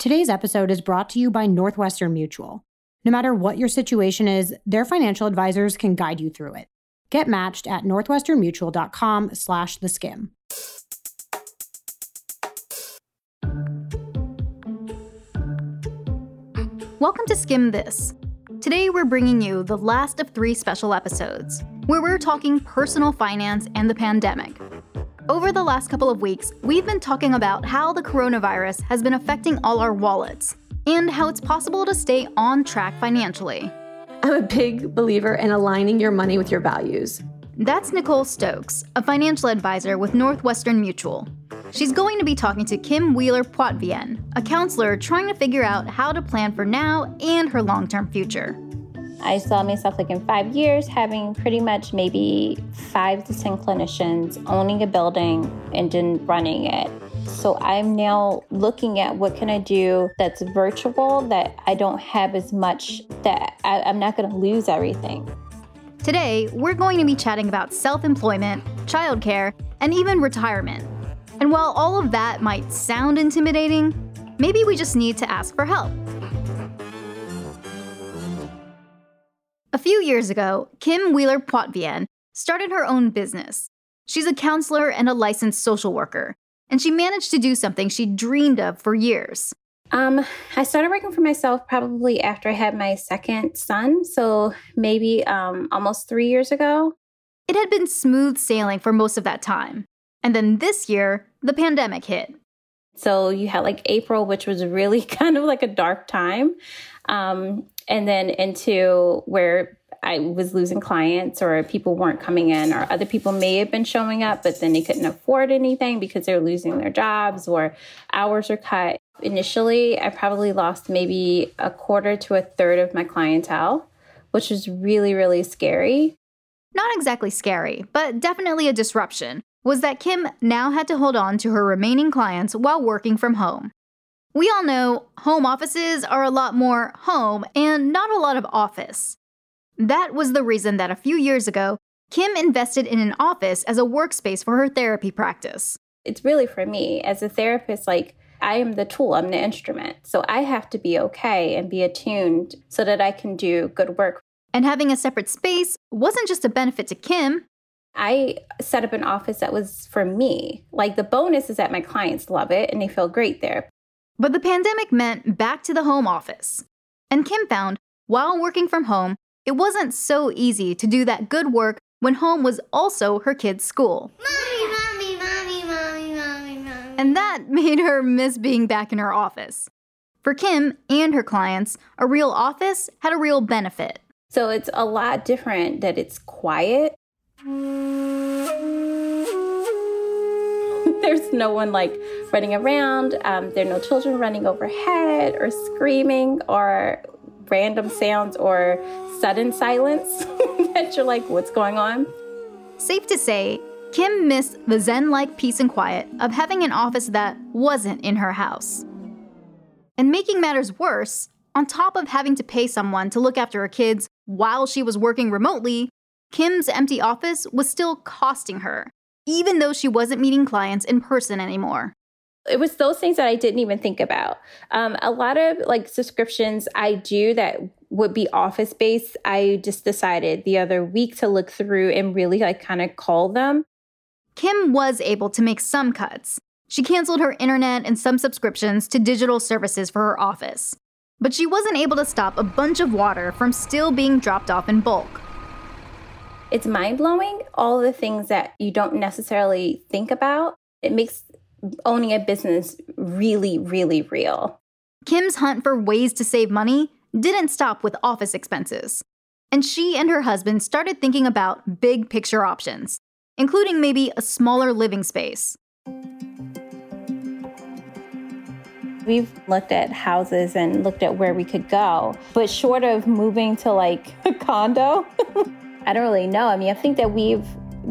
Today's episode is brought to you by Northwestern Mutual. No matter what your situation is, their financial advisors can guide you through it. Get matched at northwesternmutual.com slash the skimm. Welcome to Skimm This. Today we're bringing you the last of three special episodes, where we're talking personal finance and the pandemic. Over the last couple of weeks, we've been talking about how the coronavirus has been affecting all our wallets, and how it's possible to stay on track financially. I'm a big believer in aligning your money with your values. That's Nicole Stokes, a financial advisor with Northwestern Mutual. She's going to be talking to Kim Wheeler Poitvien, a counselor trying to figure out how to plan for now and her long term future. I saw myself like in five years having pretty much maybe five to 10 clinicians owning a building and then running it. So I'm now looking at what can I do that's virtual that I don't have as much that I, am not going to lose everything. Today, we're going to be chatting about self employment, childcare, and even retirement. And while all of that might sound intimidating, maybe we just need to ask for help. A few years ago, Kim Wheeler Poitvien started her own business. She's a counselor and a licensed social worker, and she managed to do something she dreamed of for years. Um, I started working for myself probably after I had my second son, so maybe um, almost three years ago. It had been smooth sailing for most of that time. And then this year, the pandemic hit. So you had like April, which was really kind of like a dark time. Um, and then into where I was losing clients or people weren't coming in or other people may have been showing up, but then they couldn't afford anything because they were losing their jobs or hours are cut. Initially, I probably lost maybe a quarter to a third of my clientele, which was really, really scary. Not exactly scary, but definitely a disruption was that Kim now had to hold on to her remaining clients while working from home. We all know home offices are a lot more home and not a lot of office. That was the reason that a few years ago, Kim invested in an office as a workspace for her therapy practice. It's really for me as a therapist, like I am the tool, I'm the instrument. So I have to be okay and be attuned so that I can do good work. And having a separate space wasn't just a benefit to Kim, I set up an office that was for me. Like the bonus is that my clients love it and they feel great there. But the pandemic meant back to the home office. And Kim found, while working from home, it wasn't so easy to do that good work when home was also her kids' school. Mommy, mommy, mommy, mommy, mommy, mommy. And that made her miss being back in her office. For Kim and her clients, a real office had a real benefit. So it's a lot different that it's quiet There's no one like running around. Um, there are no children running overhead or screaming or random sounds or sudden silence that you're like, what's going on? Safe to say, Kim missed the Zen like peace and quiet of having an office that wasn't in her house. And making matters worse, on top of having to pay someone to look after her kids while she was working remotely, Kim's empty office was still costing her, even though she wasn't meeting clients in person anymore. It was those things that I didn't even think about. Um, a lot of like subscriptions I do that would be office based. I just decided the other week to look through and really like kind of call them. Kim was able to make some cuts. She canceled her internet and some subscriptions to digital services for her office. But she wasn't able to stop a bunch of water from still being dropped off in bulk it's mind blowing, all the things that you don't necessarily think about. It makes owning a business really, really real. Kim's hunt for ways to save money didn't stop with office expenses. And she and her husband started thinking about big picture options, including maybe a smaller living space. We've looked at houses and looked at where we could go, but short of moving to like a condo, I don't really know. I mean, I think that we've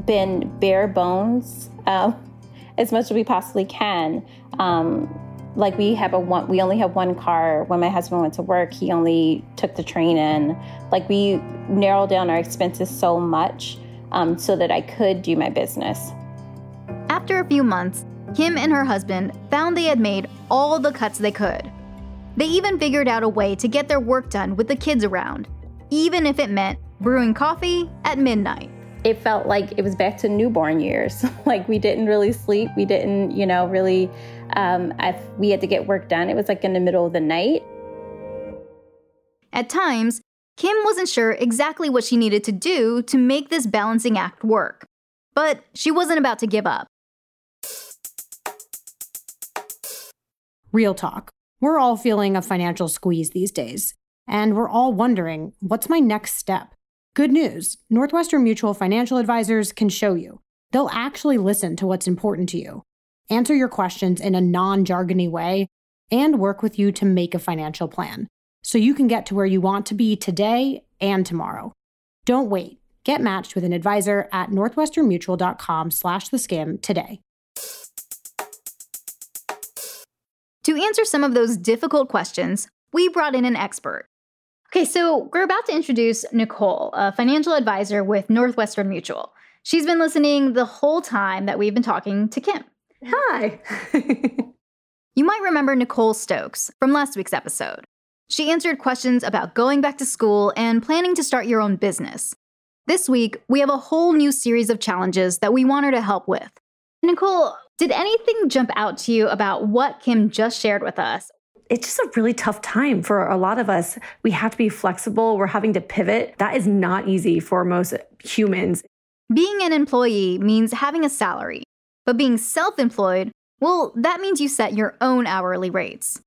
been bare bones um, as much as we possibly can. Um, like we have a one, we only have one car. When my husband went to work, he only took the train in. Like we narrowed down our expenses so much um, so that I could do my business. After a few months, Kim and her husband found they had made all the cuts they could. They even figured out a way to get their work done with the kids around, even if it meant brewing coffee at midnight. It felt like it was back to newborn years. like we didn't really sleep. We didn't, you know, really, um, if we had to get work done, it was like in the middle of the night. At times, Kim wasn't sure exactly what she needed to do to make this balancing act work. But she wasn't about to give up. Real talk. We're all feeling a financial squeeze these days, and we're all wondering what's my next step? Good news Northwestern Mutual Financial Advisors can show you. They'll actually listen to what's important to you, answer your questions in a non jargony way, and work with you to make a financial plan so you can get to where you want to be today and tomorrow. Don't wait. Get matched with an advisor at northwesternmutual.com slash the skimm today. To answer some of those difficult questions, we brought in an expert. Okay, so we're about to introduce Nicole, a financial advisor with Northwestern Mutual. She's been listening the whole time that we've been talking to Kim. Hi. you might remember Nicole Stokes from last week's episode. She answered questions about going back to school and planning to start your own business. This week, we have a whole new series of challenges that we want her to help with. Nicole, did anything jump out to you about what Kim just shared with us? It's just a really tough time for a lot of us. We have to be flexible. We're having to pivot. That is not easy for most humans. Being an employee means having a salary, but being self employed, well, that means you set your own hourly rates.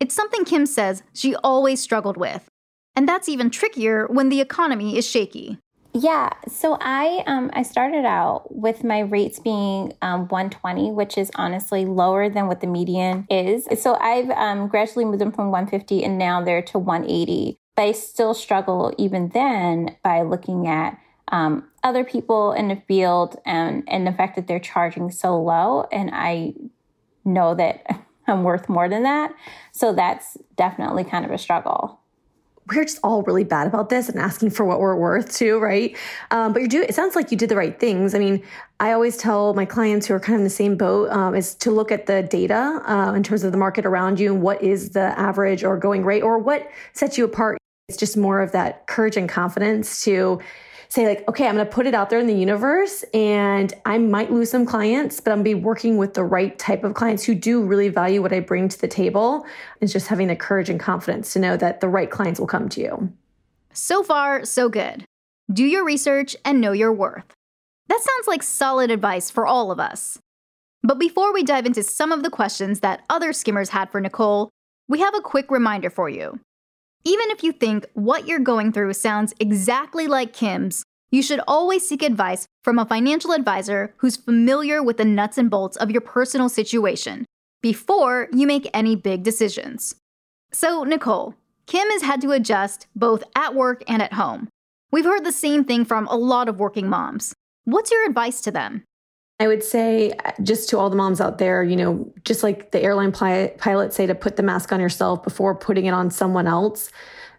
It's something Kim says she always struggled with. And that's even trickier when the economy is shaky. Yeah, so I um, I started out with my rates being um, 120, which is honestly lower than what the median is. So I've um, gradually moved them from 150 and now they're to 180. But I still struggle even then by looking at um, other people in the field and and the fact that they're charging so low, and I know that I'm worth more than that. So that's definitely kind of a struggle we're just all really bad about this and asking for what we're worth too, right? Um, but you do. It sounds like you did the right things. I mean, I always tell my clients who are kind of in the same boat um, is to look at the data uh, in terms of the market around you and what is the average or going rate or what sets you apart. It's just more of that courage and confidence to say like, okay, I'm going to put it out there in the universe and I might lose some clients, but I'm be working with the right type of clients who do really value what I bring to the table. It's just having the courage and confidence to know that the right clients will come to you. So far, so good. Do your research and know your worth. That sounds like solid advice for all of us. But before we dive into some of the questions that other skimmers had for Nicole, we have a quick reminder for you. Even if you think what you're going through sounds exactly like Kim's, you should always seek advice from a financial advisor who's familiar with the nuts and bolts of your personal situation before you make any big decisions. So, Nicole, Kim has had to adjust both at work and at home. We've heard the same thing from a lot of working moms. What's your advice to them? I would say, uh, just to all the moms out there, you know, just like the airline pilots say to put the mask on yourself before putting it on someone else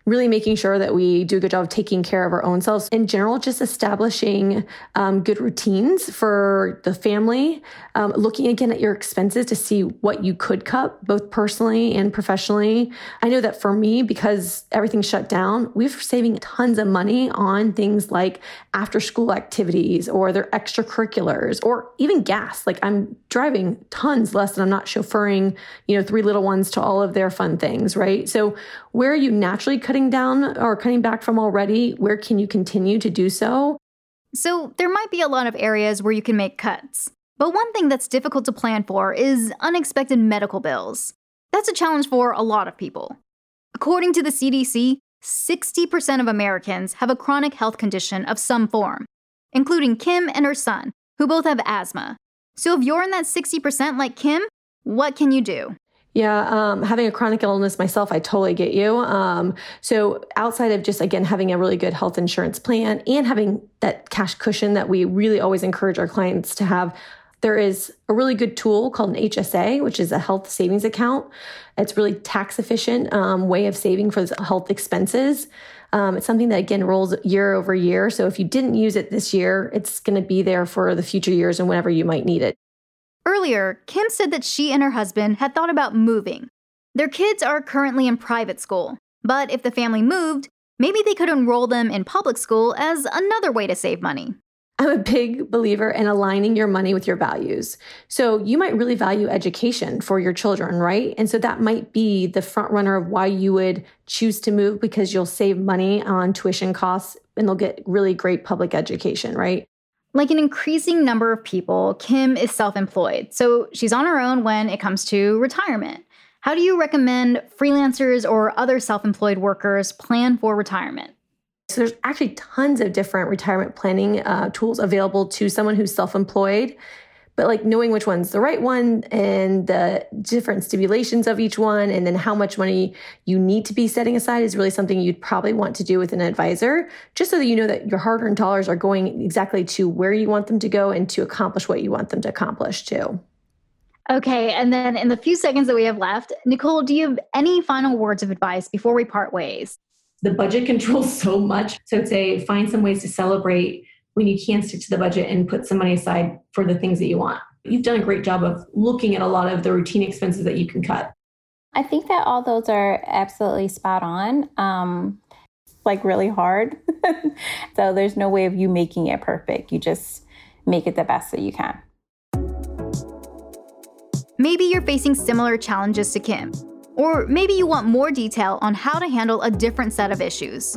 really making sure that we do a good job of taking care of our own selves. In general, just establishing um, good routines for the family, um, looking again at your expenses to see what you could cut, both personally and professionally. I know that for me, because everything's shut down, we're saving tons of money on things like after school activities or their extracurriculars or even gas. Like I'm driving tons less and I'm not chauffeuring, you know, three little ones to all of their fun things, right? So where are you naturally cutting cutting down or cutting back from already? Where can you continue to do so? So, there might be a lot of areas where you can make cuts. But one thing that's difficult to plan for is unexpected medical bills. That's a challenge for a lot of people. According to the CDC, 60% of Americans have a chronic health condition of some form, including Kim and her son, who both have asthma. So if you're in that 60% like Kim, what can you do? Yeah, um, having a chronic illness myself, I totally get you. Um, so outside of just again having a really good health insurance plan and having that cash cushion that we really always encourage our clients to have, there is a really good tool called an HSA, which is a health savings account. It's really tax efficient um, way of saving for health expenses. Um, it's something that again rolls year over year. So if you didn't use it this year, it's going to be there for the future years and whenever you might need it. Earlier, Kim said that she and her husband had thought about moving. Their kids are currently in private school, but if the family moved, maybe they could enroll them in public school as another way to save money. I'm a big believer in aligning your money with your values. So you might really value education for your children, right? And so that might be the front runner of why you would choose to move because you'll save money on tuition costs and they'll get really great public education, right? Like an increasing number of people, Kim is self employed, so she's on her own when it comes to retirement. How do you recommend freelancers or other self employed workers plan for retirement? So there's actually tons of different retirement planning uh, tools available to someone who's self-employed. But like knowing which one's the right one and the different stipulations of each one, and then how much money you need to be setting aside is really something you'd probably want to do with an advisor, just so that you know that your hard earned dollars are going exactly to where you want them to go and to accomplish what you want them to accomplish too. Okay, and then in the few seconds that we have left, Nicole, do you have any final words of advice before we part ways? the budget controls so much. So I'd say find some ways to celebrate when you can stick to the budget and put some money aside for the things that you want. You've done a great job of looking at a lot of the routine expenses that you can cut. I think that all those are absolutely spot on. Um, like really hard. so there's no way of you making it perfect. You just make it the best that you can. Maybe you're facing similar challenges to Kim or maybe you want more detail on how to handle a different set of issues.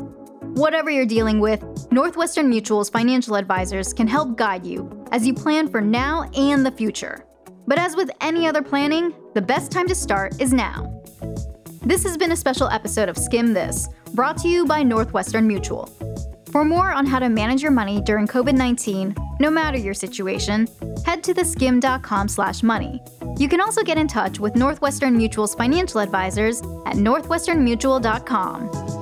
Whatever you're dealing with, Northwestern Mutual's financial advisors can help guide you as you plan for now and the future. But as with any other planning, the best time to start is now. This has been a special episode of Skimm This, brought to you by Northwestern Mutual. For more on how to manage your money during COVID-19, no matter your situation, head to theskimm.com/money. You can also get in touch with Northwestern Mutual's financial advisors at northwesternmutual.com.